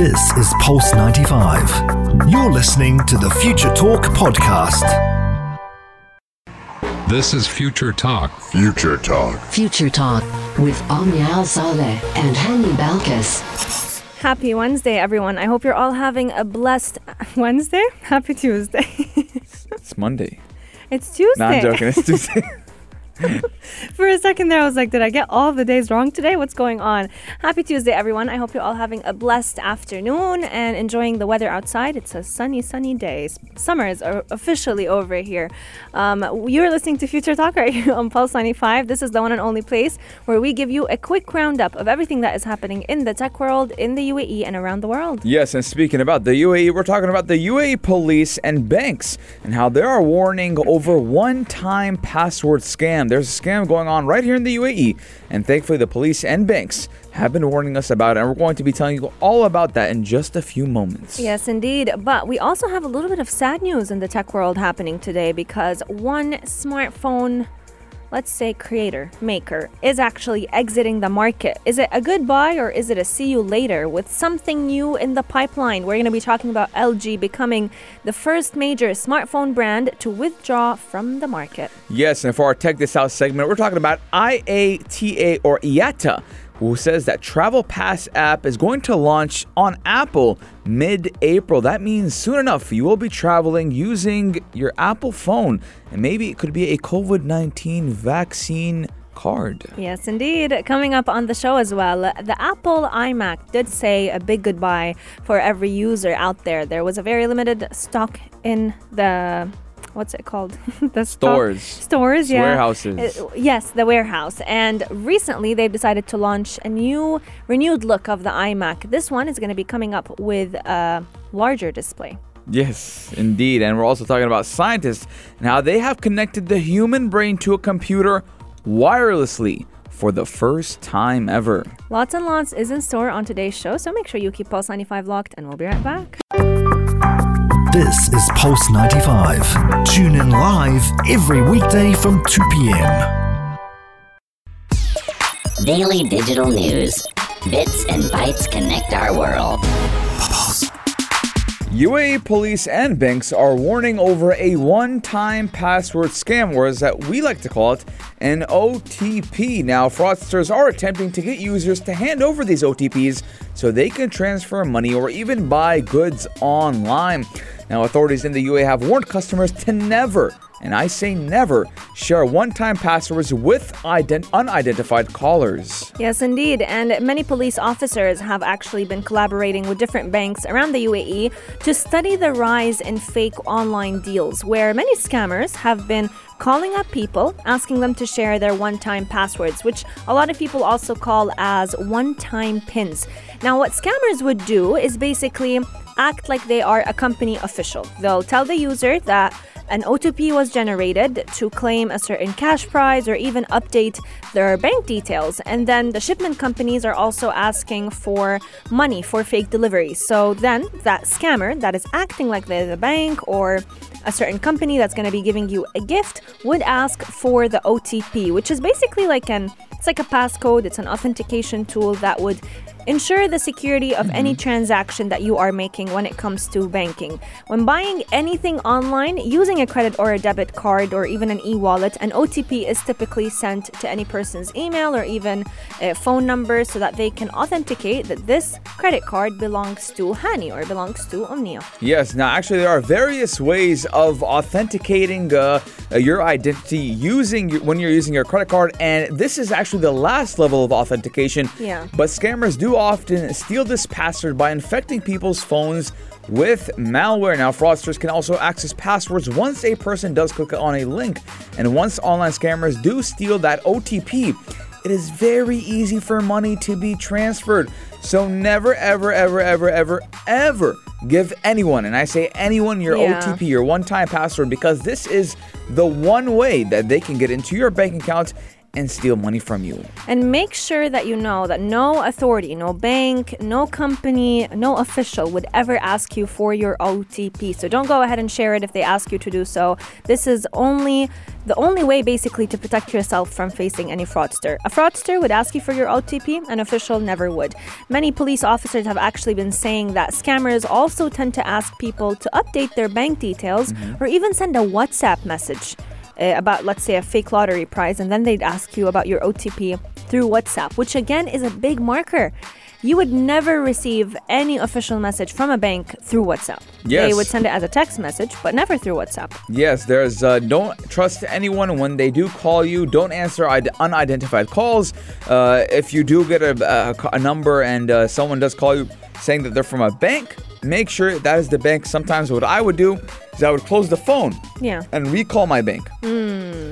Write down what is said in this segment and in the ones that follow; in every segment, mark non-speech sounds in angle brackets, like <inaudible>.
This is Pulse 95. You're listening to the Future Talk podcast. This is Future Talk. Future Talk. Future Talk with Omnia Al Saleh and Hani Balkis. Happy Wednesday, everyone. I hope you're all having a blessed <laughs> Wednesday. Happy Tuesday. <laughs> It's Monday. it's Tuesday. No, I'm joking. It's Tuesday. <laughs> <laughs> For a second there, I was like, did I get all the days wrong today? What's going on? Happy Tuesday, everyone. I hope you're all having a blessed afternoon and enjoying the weather outside. It's a sunny, sunny day. Summer is officially over here. Um, you're listening to Future Talk right here on Pulse 95. This is the one and only place where we give you a quick roundup of everything that is happening in the tech world, in the UAE, and around the world. yes, and speaking about the UAE, we're talking about the UAE police and banks and how they are warning over one-time password scam. There's a scam going on right here in the UAE, and thankfully the police and banks have been warning us about it, and we're going to be telling you all about that in just a few moments. Yes, indeed. But we also have a little bit of sad news in the tech world happening today because one smartphone, let's say creator, maker, is actually exiting the market. Is it a goodbye or is it a see you later with something new in the pipeline? We're going to be talking about LG becoming the first major smartphone brand to withdraw from the market. Yes, and for our Tech This Out segment, we're talking about IATA or IATA, who says that Travel Pass app is going to launch on Apple mid April. That means soon enough you will be traveling using your Apple phone, and maybe it could be a COVID 19 vaccine card. Yes, indeed. Coming up on the show as well, the Apple iMac did say a big goodbye for every user out there. There was a very limited stock in the what's it called? <laughs> the stock- Stores. Stores, yeah. Warehouses. Uh, yes, the warehouse. And recently they've decided to launch a new renewed look of the iMac. This one is going to be coming up with a larger display. Yes, indeed. And we're also talking about scientists and how they have connected the human brain to a computer wirelessly for the first time ever. Lots and lots is in store on today's show, so make sure you keep Pulse 95 locked and we'll be right back. This is Pulse 95. Tune in live every weekday from 2 p.m. Daily digital news. Bits and bytes connect our world. UAE police and banks are warning over a one time password scam, or as that we like to call it, an OTP. Now, fraudsters are attempting to get users to hand over these OTPs so they can transfer money or even buy goods online. Now, authorities in the UAE have warned customers to never, and I say never, share one time passwords with ident- unidentified callers. Yes, indeed. And many police officers have actually been collaborating with different banks around the UAE to study the rise in fake online deals, where many scammers have been calling up people, asking them to share their one time passwords, which a lot of people also call as one time pins. Now, what scammers would do is basically act like they are a company official. They'll tell the user that an OTP was generated to claim a certain cash prize or even update their bank details. And then the shipment companies are also asking for money for fake deliveries. So then that scammer that is acting like they're the bank or a certain company that's going to be giving you a gift would ask for the OTP, which is basically like an it's like a passcode, it's an authentication tool that would ensure the security of any transaction that you are making when it comes to banking. When buying anything online using a credit or a debit card or even an e-wallet, an OTP is typically sent to any person's email or even a phone number so that they can authenticate that this credit card belongs to Hani or belongs to Omnia. Yes, now actually, there are various ways of authenticating uh, uh, your identity using your, when you're using your credit card, and this is actually the last level of authentication. Yeah. But scammers do often steal this password by infecting people's phones with malware. Now, fraudsters can also access passwords once a person does click on a link, and once online scammers do steal that OTP, it is very easy for money to be transferred. So never, ever, ever, ever, ever, ever give anyone, and I say anyone, your Yeah. OTP, your one time password, because this is the one way that they can get into your bank account and steal money from you. And make sure that you know that no authority, no bank, no company, no official would ever ask you for your OTP. So don't go ahead and share it if they ask you to do so. This is only the only way basically to protect yourself from facing any fraudster. A fraudster would ask you for your OTP, an official never would. Many police officers have actually been saying that scammers also tend to ask people to update their bank details mm-hmm. or even send a WhatsApp message uh, about, let's say, a fake lottery prize, and then they'd ask you about your OTP through WhatsApp, which again is a big marker. You would never receive any official message from a bank through WhatsApp. Yes. They would send it as a text message, but never through WhatsApp. Yes, there's uh, don't trust anyone when they do call you. Don't answer unidentified calls. Uh, if you do get a, a, a number and uh, someone does call you saying that they're from a bank, make sure that is the bank. Sometimes what I would do is I would close the phone Yeah. and recall my bank.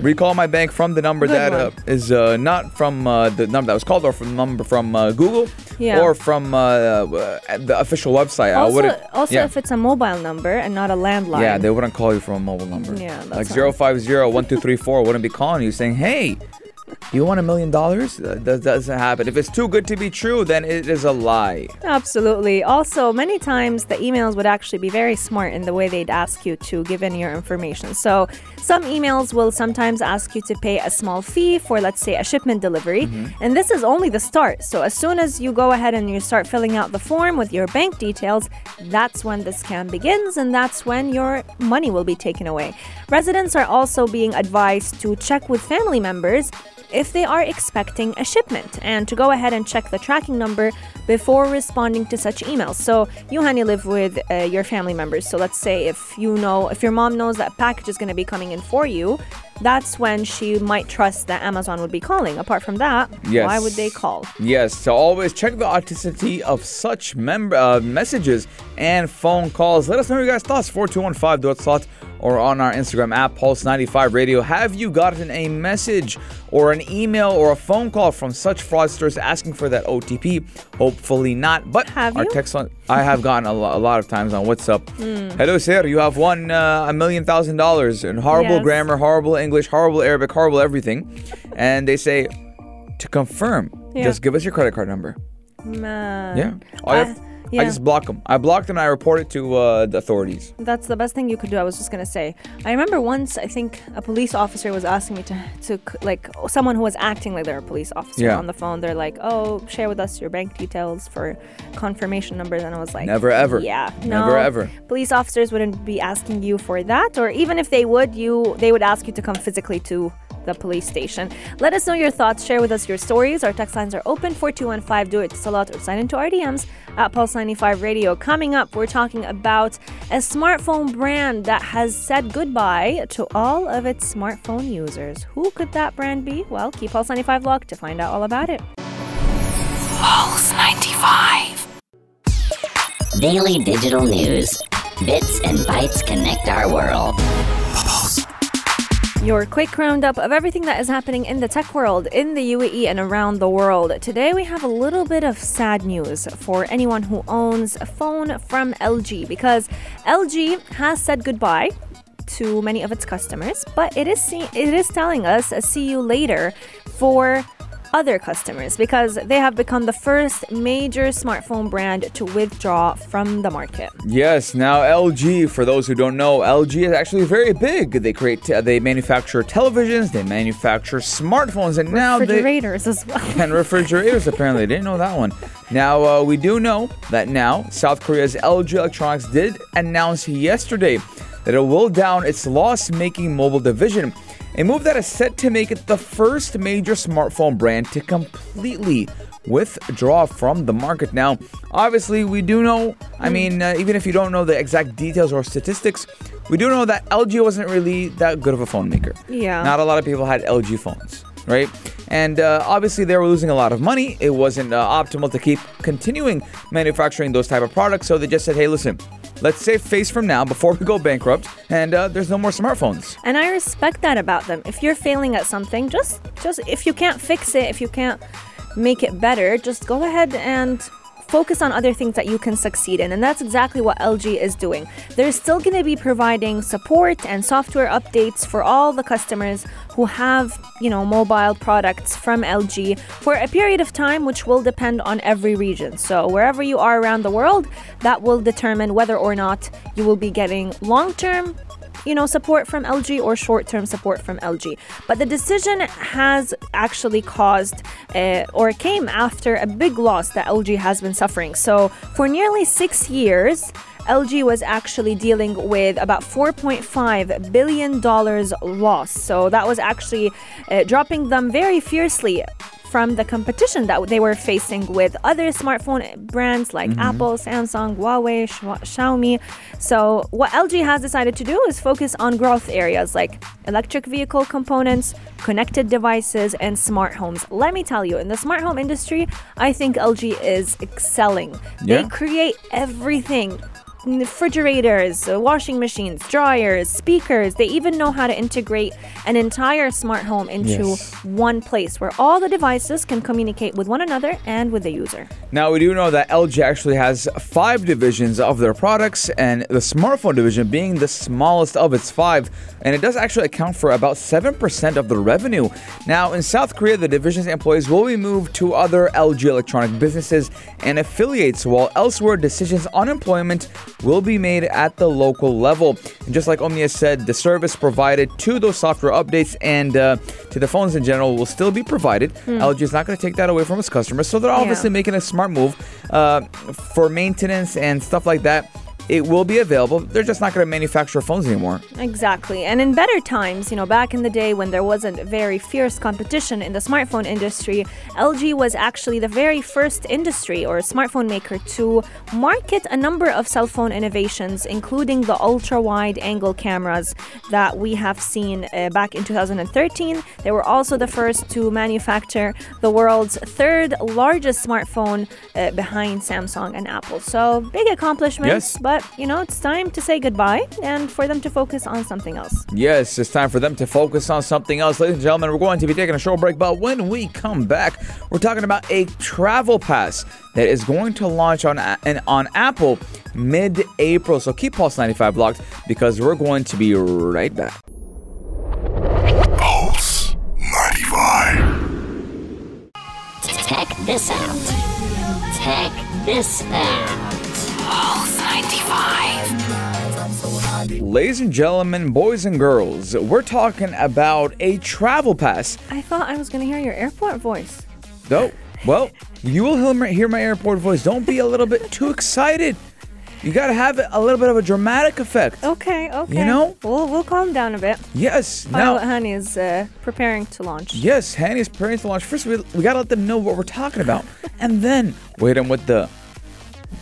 Recall my bank from the number Good that uh, is uh, not from uh, the number that was called or from the number from uh, Google Yeah. or from uh, uh, the official website. I Also, also yeah. if it's a mobile number and not a landline. Yeah, they wouldn't call you from a mobile number. Yeah, like that's zero five zero one two three four wouldn't be calling you saying, "Hey, you want a million dollars?" That doesn't happen. If it's too good to be true, then it is a lie. Absolutely. Also, many times the emails would actually be very smart in the way they'd ask you to give in your information. So, some emails will sometimes ask you to pay a small fee for, let's say, a shipment delivery. Mm-hmm. And this is only the start. So, as soon as you go ahead and you start filling out the form with your bank details, that's when the scam begins and that's when your money will be taken away. Residents are also being advised to check with family members if they are expecting a shipment and to go ahead and check the tracking number before responding to such emails. So you Hani live with uh, your family members. So let's say if you know if your mom knows that package is going to be coming in for you, that's when she might trust that Amazon would be calling. Apart from that, Yes. why would they call? Yes, so always check the authenticity of such member uh, messages and phone calls. Let us know your guys' thoughts. 4215 dot slot or on our Instagram app Pulse95 Radio. Have you gotten a message or an email or a phone call from such fraudsters asking for that OTP? Hopefully not. But Have our you? text on I have gotten a, lo- a lot of times on WhatsApp. Hmm. Hello, sir. You have won uh, a million thousand dollars in horrible Yes. grammar, horrible English, horrible Arabic, horrible everything, and they say to confirm, Yeah. just give us your credit card number. Man. Yeah. All I- have- I just block them. I blocked them and I report it to uh, the authorities. That's the best thing you could do. I was just gonna say. I remember once. I think a police officer was asking me to, to like someone who was acting like they're a police officer Yeah. on the phone. They're like, "Oh, share with us your bank details for confirmation numbers," and I was like, Never, ever. Yeah, Never, no. ever. Police officers wouldn't be asking you for that, or even if they would, you they would ask you to come physically to the police station. Let us know your thoughts. Share with us your stories. Our text lines are open 4215. Do it to Salat or sign into our DMs at Pulse95 Radio. Coming up, we're talking about a smartphone brand that has said goodbye to all of its smartphone users. Who could that brand be? Well, keep Pulse 95 locked to find out all about it. Pulse 95. Daily digital news. Bits and bytes connect our world. Your quick roundup of everything that is happening in the tech world, in the UAE, and around the world. Today, we have a little bit of sad news for anyone who owns a phone from LG because LG has said goodbye to many of its customers, but it is see- it is telling us a see you later for other customers because they have become the first major smartphone brand to withdraw from the market. Yes. Now LG, for those who don't know, LG is actually very big. They create, they manufacture televisions, they manufacture smartphones, and now they Refrigerators as well. <laughs> and refrigerators. Apparently, didn't know that one. Now uh, we do know that now South Korea's LG Electronics did announce yesterday that it will down its loss-making mobile division, a move that is set to make it the first major smartphone brand to completely withdraw from the market. Now, obviously, we do know. I mean, uh, even if you don't know the exact details or statistics, we do know that LG wasn't really that good of a phone maker. Yeah. Not a lot of people had LG phones, right? And uh, obviously, they were losing a lot of money. It wasn't uh, optimal to keep continuing manufacturing those type of products. So they just said, "Hey, listen, let's save face from now before we go bankrupt, and uh, there's no more smartphones." And I respect that about them. If you're failing at something, just just if you can't fix it, if you can't make it better, just go ahead and focus on other things that you can succeed in. And that's exactly what LG is doing. They're still going to be providing support and software updates for all the customers who have, you know, mobile products from LG for a period of time, which will depend on every region. So wherever you are around the world, that will determine whether or not you will be getting long term you know, support from LG or short-term support from LG. But the decision has actually caused uh, or came after a big loss that LG has been suffering. So for nearly six years. LG was actually dealing with about $4.5 billion loss. So that was actually uh, dropping them very fiercely from the competition that they were facing with other smartphone brands like Apple, Samsung, Huawei, Xiaomi. So, what LG has decided to do is focus on growth areas like electric vehicle components, connected devices, and smart homes. Let me tell you, in the smart home industry, I think LG is excelling. Yeah. They create everything refrigerators, uh, washing machines, dryers, speakers. They even know how to integrate an entire smart home into Yes. one place where all the devices can communicate with one another and with the user. Now, we do know that LG actually has five divisions of their products, and the smartphone division being the smallest of its five, and it does actually account for about 7% of the revenue. Now, in South Korea, the division's employees will be moved to other LG electronic businesses and affiliates, while elsewhere, decisions on employment will be made at the local level. And just like Omnia said, the service provided to those software updates and uh, to the phones in general will still be provided. LG is not going to take that away from its customers, so they're obviously making a smart move uh, for maintenance and stuff like that. It will be available. They're just not going to manufacture phones anymore. Exactly. And in better times, you know, back in the day when there wasn't very fierce competition in the smartphone industry, LG was actually the very first industry or smartphone maker to market a number of cell phone innovations, including the ultra wide angle cameras that we have seen uh, back in 2013. They were also the first to manufacture the world's third largest smartphone uh, behind Samsung and Apple. So big accomplishments, Yes. but you know, it's time to say goodbye and for them to focus on something else. Yes, it's time for them to focus on something else. Ladies and gentlemen, we're going to be taking a short break, but when we come back, we're talking about a travel pass that is going to launch on and on Apple mid-April. So keep Pulse 95 blocked because we're going to be right back. Pulse 95. Check this out. Check this out. Ladies and gentlemen, boys and girls, we're talking about a travel pass. I thought I was going to hear your airport voice. No, well, you will hear my, airport voice. Don't be a little bit too excited. You gotta have a little bit of a dramatic effect. Okay, okay. You know? We'll, we'll calm down a bit. Yes. Now, Hani is uh, preparing to launch. yes, Hani is preparing to launch. First, we, we gotta let them know what we're talking about, and then wait them with the.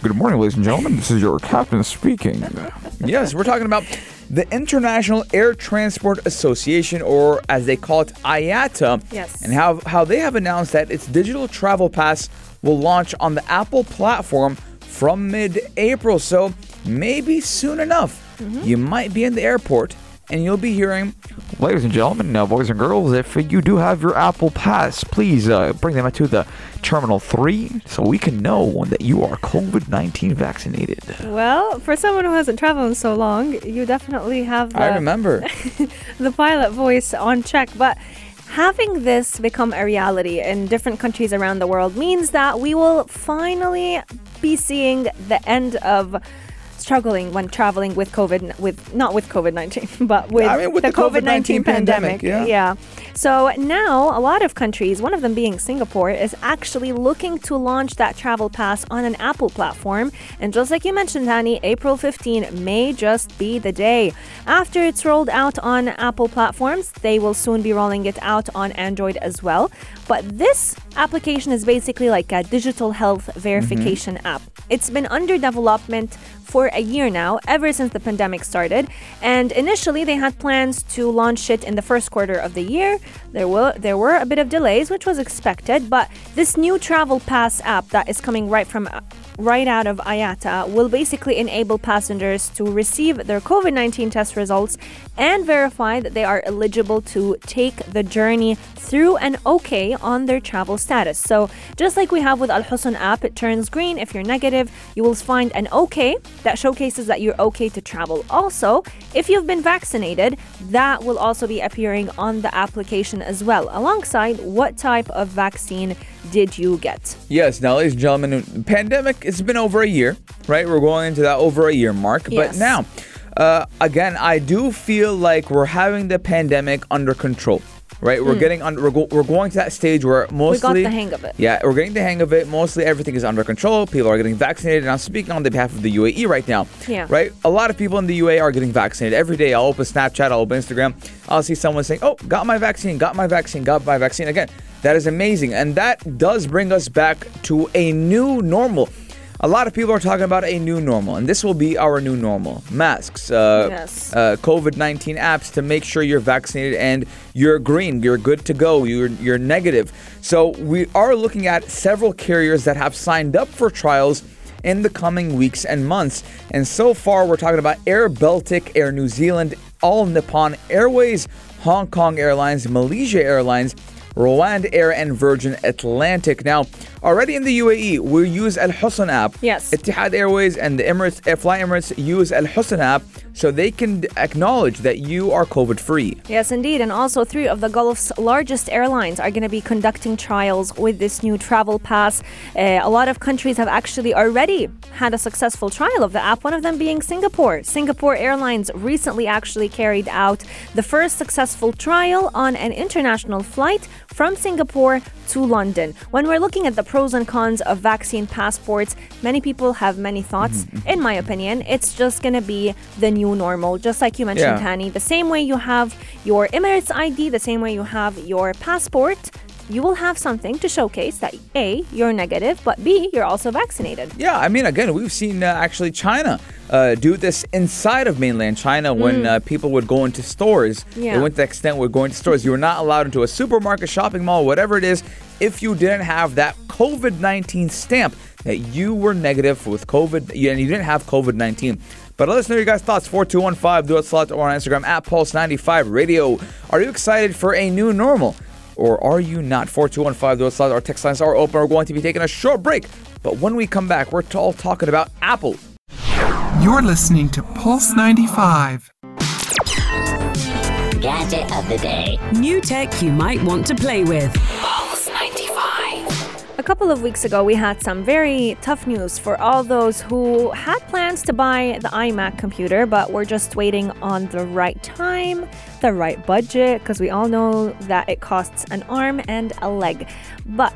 Good morning, ladies and gentlemen. This is your captain speaking. yes, we're talking about the International Air Transport Association, or as they call it, IATA. Yes. And how how they have announced that its digital travel pass will launch on the Apple platform from mid-April. So maybe soon enough, mm-hmm. you might be in the airport and you'll be hearing Ladies and gentlemen, uh, boys and girls, if you do have your Apple Pass, please uh, bring them to the Terminal 3 so we can know that you are COVID 19 vaccinated. Well, for someone who hasn't traveled in so long, you definitely have the, I remember. <laughs> the pilot voice on check. But having this become a reality in different countries around the world means that we will finally be seeing the end of struggling when traveling with COVID, with not with COVID nineteen, <laughs> but with, I mean, with the, the COVID nineteen pandemic, pandemic. yeah. So now a lot of countries, one of them being Singapore, is actually looking to launch that travel pass on an Apple platform. And just like you mentioned, Hani, April 15 may just be the day. After it's rolled out on Apple platforms, they will soon be rolling it out on Android as well. But this application is basically like a digital health mm-hmm. verification app. It's been under development for a year now, ever since the pandemic started. And initially, they had plans to launch it in the first quarter of the year. there were there were a bit of delays, which was expected, but this new travel pass app that is coming right from right out of IATA will basically enable passengers to receive their COVID 19 test results and verify that they are eligible to take the journey through an OK on their travel status. So, just like we have with Al Hosn app, it turns green if you're negative. You will find an OK that showcases that you're OK to travel. Also, if you've been vaccinated, that will also be appearing on the application as well, alongside what type of vaccine did you get. Yes, now, ladies and gentlemen, pandemic, it's been over a year, right? We're going into that over a year mark. Yes. But now, uh, again, I do feel like we're having the pandemic under control. Right, we're getting under. We're, go, we're going to that stage where mostly the hang of it. Yeah, we're getting the hang of it. Mostly everything is under control. People are getting vaccinated. And I'm speaking on the behalf of the UAE right now. Yeah. Right, a lot of people in the UAE are getting vaccinated every day. I'll open Snapchat, I'll open Instagram, I'll see someone saying, "Oh, got my vaccine, got my vaccine, got my vaccine." Again, that is amazing, and that does bring us back to a new normal. A lot of people are talking about a new normal, and this will be our new normal. Masks, uh, Yes. uh, COVID 19 apps to make sure you're vaccinated and you're green, you're good to go, you're, you're negative. So, we are looking at several carriers that have signed up for trials in the coming weeks and months. And so far, we're talking about Air Baltic, Air New Zealand, All Nippon Airways, Hong Kong Airlines, Malaysia Airlines. RwandAir and Virgin Atlantic. Now, already in the UAE, we use Al Hosn app. Yes. Etihad Airways and the Emirates, Fly Emirates use Al Hosn app so they can acknowledge that you are COVID free. Yes, indeed. And also, three of the Gulf's largest airlines are going to be conducting trials with this new travel pass. Uh, a lot of countries have actually already had a successful trial of the app, one of them being Singapore. Singapore Airlines recently actually carried out the first successful trial on an international flight from Singapore to London. When we're looking at the pros and cons of vaccine passports, many people have many thoughts. Mm-hmm, In my opinion, it's just going to be the new normal, just like you mentioned, Yeah. Tani. The same way you have your Emirates ID, the same way you have your passport, you will have something to showcase that A, you're negative, but B, you're also vaccinated. Yeah, I mean, again, we've seen uh, actually China uh, do this inside of mainland China when uh, people would go into stores. Yeah. They went to the extent where going to stores. You were not allowed into a supermarket, shopping mall, whatever it is, if you didn't have that COVID 19 stamp that you were negative with COVID and you didn't have COVID 19. But let us know your guys' thoughts. 4215, do it slot or on Instagram at Pulse95 Radio. Are you excited for a new normal? Or are you not? 4215, do it slot. Our text lines are open. We're going to be taking a short break. But when we come back, we're all talking about Apple. You're listening to Pulse 95. Gadget of the day. New tech you might want to play with. Pulse 95. A couple of weeks ago, we had some very tough news for all those who had plans to buy the iMac computer, but were just waiting on the right time, the right budget, because we all know that it costs an arm and a leg. But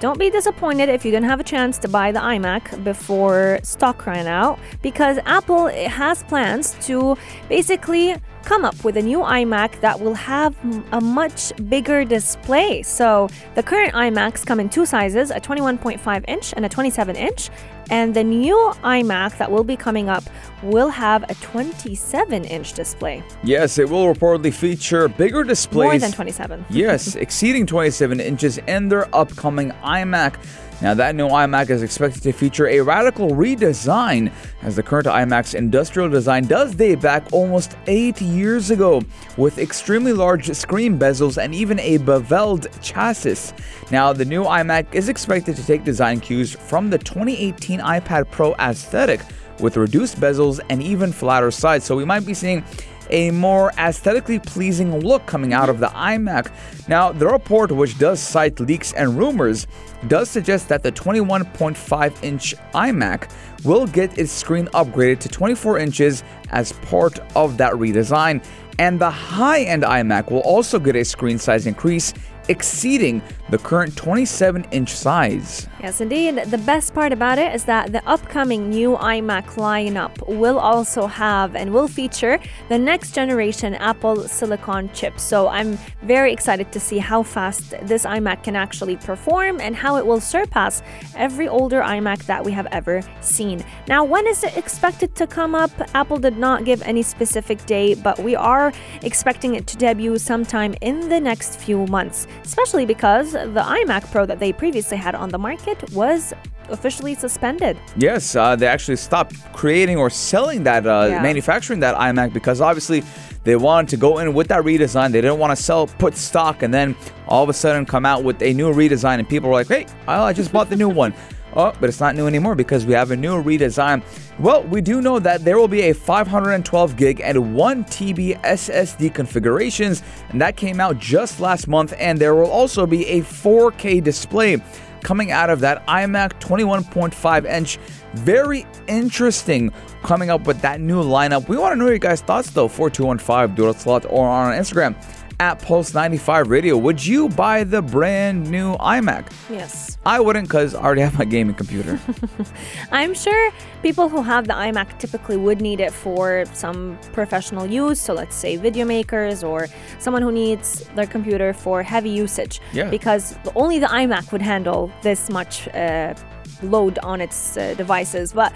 don't be disappointed if you didn't have a chance to buy the iMac before stock ran out, because Apple has plans to basically come up with a new iMac that will have a much bigger display. So the current iMacs come in two sizes, a 21.5 inch and a 27 inch. And the new iMac that will be coming up will have a 27 inch display. Yes, it will reportedly feature bigger displays. More than 27. yes, <laughs> exceeding 27 inches in their upcoming iMac. Now, that new iMac is expected to feature a radical redesign, as the current iMac's industrial design does date back almost eight years ago, with extremely large screen bezels and even a beveled chassis. Now, the new iMac is expected to take design cues from the 2018 iPad Pro aesthetic, with reduced bezels and even flatter sides. So, we might be seeing a more aesthetically pleasing look coming out of the iMac. Now, the report, which does cite leaks and rumors, does suggest that the 21.5 inch iMac will get its screen upgraded to 24 inches as part of that redesign. And the high end iMac will also get a screen size increase exceeding the current 27 inch size. Yes, indeed. The best part about it is that the upcoming new iMac lineup will also have and will feature the next generation Apple Silicon chip. So I'm very excited to see how fast this iMac can actually perform and how it will surpass every older iMac that we have ever seen. Now, when is it expected to come up? Apple did not give any specific date, but we are expecting it to debut sometime in the next few months, especially because the iMac Pro that they previously had on the market was officially suspended. Yes, uh, they actually stopped creating or selling that, uh, Yeah. manufacturing that iMac because obviously they wanted to go in with that redesign. They didn't want to sell, put stock, and then all of a sudden come out with a new redesign, and people were like, "Hey, I just bought the new one." <laughs> Oh, but it's not new anymore because we have a new redesign. Well, we do know that there will be a 512 gig and 1 TB SSD configurations, and that came out just last month. And there will also be a 4K display coming out of that iMac 21.5 inch. Very interesting coming up with that new lineup. We want to know your guys' thoughts though. 4215 Doodle Slot or on Instagram at Pulse95 Radio. Would you buy the brand new iMac? Yes. I wouldn't because I already have my gaming computer. <laughs> I'm sure people who have the iMac typically would need it for some professional use. So let's say video makers or someone who needs their computer for heavy usage. Yeah. Because only the iMac would handle this much uh, load on its uh, devices. But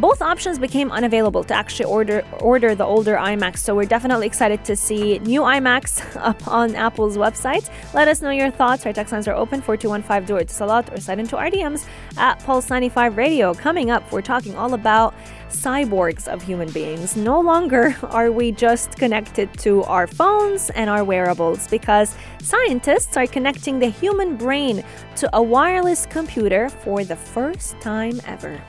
both options became unavailable to actually order order the older iMacs. So we're definitely excited to see new iMacs <laughs> up on Apple's website. Let us know your thoughts. Our text lines are open 4215 do it Salat or slide into our DMs at Pulse95 Radio. Coming up, we're talking all about cyborgs of human beings. No longer are we just connected to our phones and our wearables because scientists are connecting the human brain to a wireless computer for the first time ever.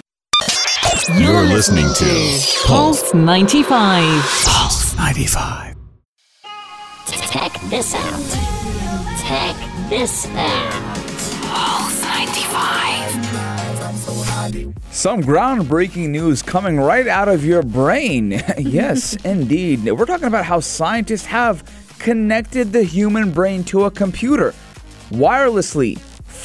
You're listening to Pulse 95. Pulse 95. Check this out. Check this out. Pulse 95. Some groundbreaking news coming right out of your brain. <laughs> yes, <laughs> indeed. We're talking about how scientists have connected the human brain to a computer wirelessly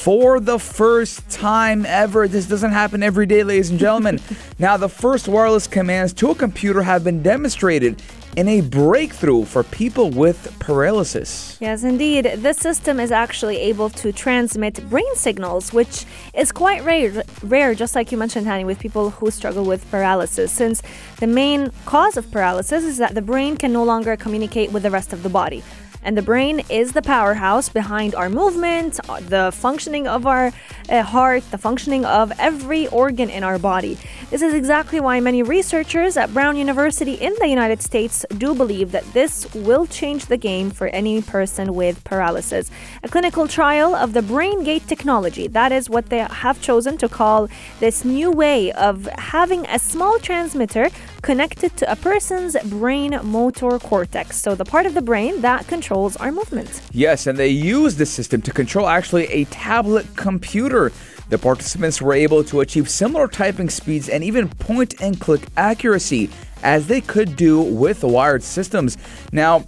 for the first time ever. This doesn't happen every day, ladies and gentlemen. <laughs> now, the first wireless commands to a computer have been demonstrated in a breakthrough for people with paralysis. Yes, indeed. This system is actually able to transmit brain signals, which is quite rare, rare, just like you mentioned, Hani, with people who struggle with paralysis, since the main cause of paralysis is that the brain can no longer communicate with the rest of the body. And the brain is the powerhouse behind our movement, the functioning of our uh, heart, the functioning of every organ in our body. This is exactly why many researchers at Brown University in the United States do believe that this will change the game for any person with paralysis. A clinical trial of the BrainGate technology, that is what they have chosen to call this new way of having a small transmitter connected to a person's brain motor cortex. So, the part of the brain that controls our movement. Yes, and they used the system to control actually a tablet computer. The participants were able to achieve similar typing speeds and even point and click accuracy as they could do with wired systems. Now,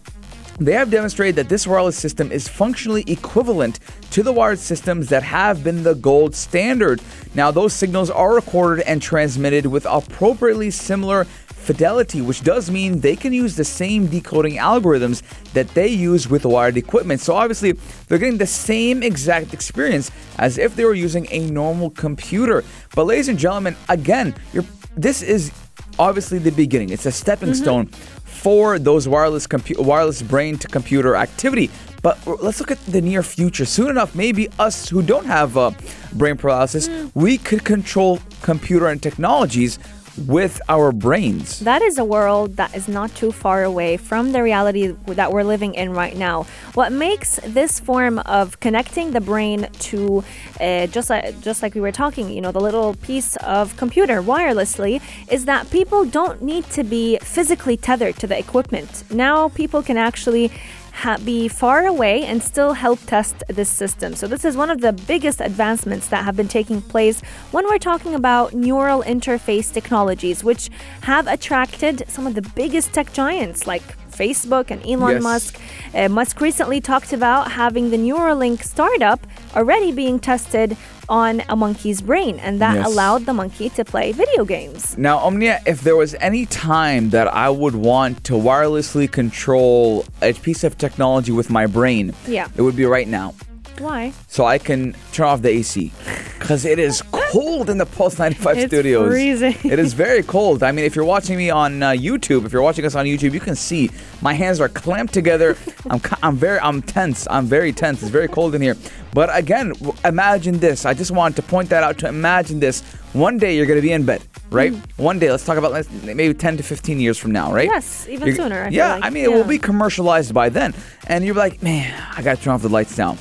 they have demonstrated that this wireless system is functionally equivalent to the wired systems that have been the gold standard. Now, those signals are recorded and transmitted with appropriately similar fidelity, which does mean they can use the same decoding algorithms that they use with wired equipment. So obviously, they're getting the same exact experience as if they were using a normal computer. But ladies and gentlemen, again, you're, this is obviously the beginning. It's a stepping mm-hmm. stone for those wireless compu- wireless brain to computer activity. But let's look at the near future. Soon enough, maybe us who don't have uh, brain paralysis, we could control computer and technologies with our brains. That is a world that is not too far away from the reality that we're living in right now. What makes this form of connecting the brain to uh, just like just like we were talking, you know, the little piece of computer wirelessly, is that people don't need to be physically tethered to the equipment. Now people can actually ha- be far away and still help test this system. So, this is one of the biggest advancements that have been taking place when we're talking about neural interface technologies, which have attracted some of the biggest tech giants like Facebook and Elon Yes. Musk. Uh, Musk recently talked about having the Neuralink startup already being tested on a monkey's brain, and that Yes. allowed the monkey to play video games. Now, Omnia, if there was any time that I would want to wirelessly control a piece of technology with my brain, Yeah. it would be right now. Why? So I can turn off the AC. Because it is cold in the Pulse 95 It's studios. freezing. It is very cold. I mean, if you're watching me on uh, YouTube, if you're watching us on YouTube, you can see my hands are clamped together. <laughs> I'm, I'm very, I'm tense. I'm very tense. It's very cold in here. But again, imagine this. I just wanted to point that out to imagine this. One day you're going to be in bed, right? One day, let's talk about maybe 10 to 15 years from now, right? Yes, even You're- sooner, I feel yeah, like. I mean, it will Yeah. be commercialized by then. And you're like, man, I got to turn off the lights now.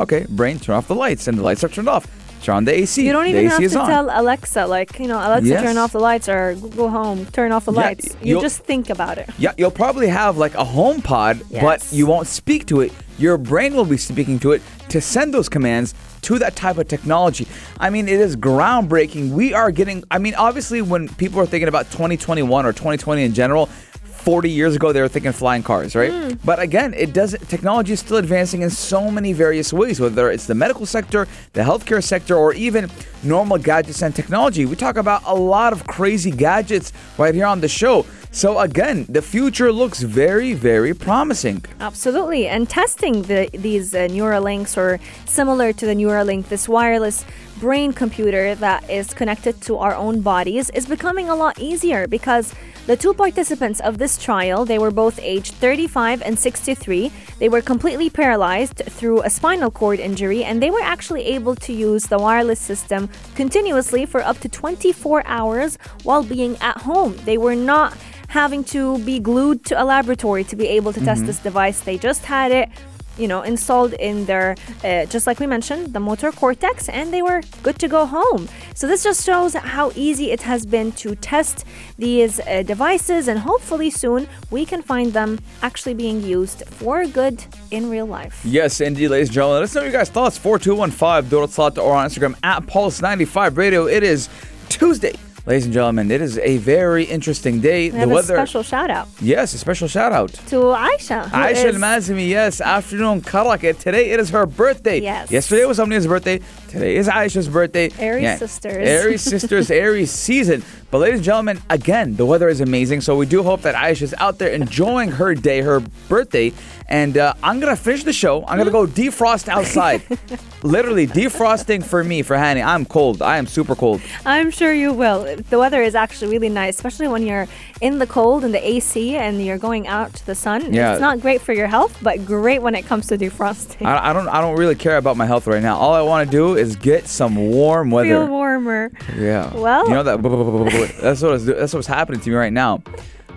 Okay, brain, turn off the lights, and the lights are turned off. Turn on the AC. You don't even have to tell Alexa, like, you know, Alexa, Yes. turn off the lights or go home, turn off the Yeah, lights. You you'll- just think about it. Yeah, you'll probably have like a home pod, but Yes. you won't speak to it. Your brain will be speaking to it to send those commands to that type of technology. I mean, it is groundbreaking. We are getting, I mean, obviously, when people are thinking about 2021 or 2020 in general, 40 years ago, they were thinking flying cars, right? Hmm. But again, it doesn't, technology is still advancing in so many various ways, whether it's the medical sector, the healthcare sector, or even normal gadgets and technology. We talk about a lot of crazy gadgets right here on the show. So again, the future looks very, very promising. Absolutely. And testing the, these uh, Neuralinks or similar to the Neuralink, this wireless brain computer that is connected to our own bodies is becoming a lot easier because the two participants of this trial, they were both aged 35 and 63. They were completely paralyzed through a spinal cord injury and they were actually able to use the wireless system continuously for up to 24 hours while being at home. They were not having to be glued to a laboratory to be able to test Mhm. this device. They just had it, you know, installed in their, uh, just like we mentioned, the motor cortex, and they were good to go home. So this just shows how easy it has been to test these uh, devices, and hopefully soon we can find them actually being used for good in real life. Yes, indeed, ladies and gentlemen. Let us know your guys' thoughts. 4215 Doodle Slot or on Instagram at Pulse95 Radio. It is Tuesday. Ladies and gentlemen, it is a very interesting day. We have a special shout out Yes, a special shout out. to Aisha. Aisha is- Al Mazimi, yes, afternoon Karaket. Today it is her birthday. Yes. Yesterday was Omnia's birthday. Today is Aisha's birthday. Aries sisters. Aries sisters, <laughs> Aries season. But ladies and gentlemen, again, the weather is amazing. So we do hope that Aisha's out there enjoying her day, her birthday. And uh, I'm gonna finish the show. I'm gonna go defrost outside. <laughs> Literally defrosting for me, for Hani. I'm cold. I am super cold. I'm sure you will. The weather is actually really nice, especially when you're in the cold and the AC and you're going out to the sun. Yeah. It's not great for your health, but great when it comes to defrosting. I, I don't. I don't really care about my health right now. All I want to do is get some warm weather. Feel warmer. Yeah. Well- you know that. That's what is, that's what's happening to me right now.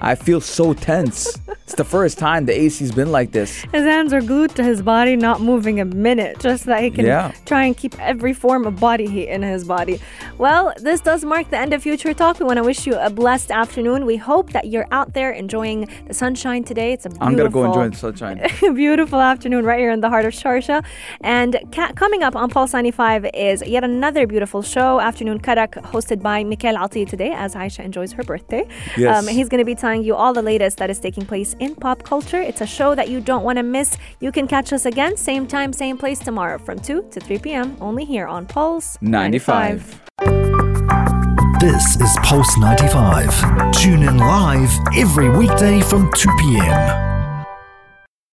I feel so tense. It's the first time the AC's been like this. His hands are glued to his body, not moving a minute, just so that he can Yeah. try and keep every form of body heat in his body. Well, this does mark the end of Future Talk. We want to wish you a blessed afternoon. We hope that you're out there enjoying the sunshine today. It's a beautiful, I'm gonna go enjoy the sunshine. <laughs> beautiful afternoon right here in the heart of Sharjah. And ca- coming up on Pulse 95 is yet another beautiful show, Afternoon Karak, hosted by Mikhail Ati today as Aisha enjoys her birthday. Yes. Um, he's going to be telling you all the latest that is taking place in pop culture. It's a show that you don't want to miss. You can catch us again, same time, same place tomorrow from 2 to 3 p.m. only here on Pulse 95. This is Pulse 95. Tune in live every weekday from 2 p.m.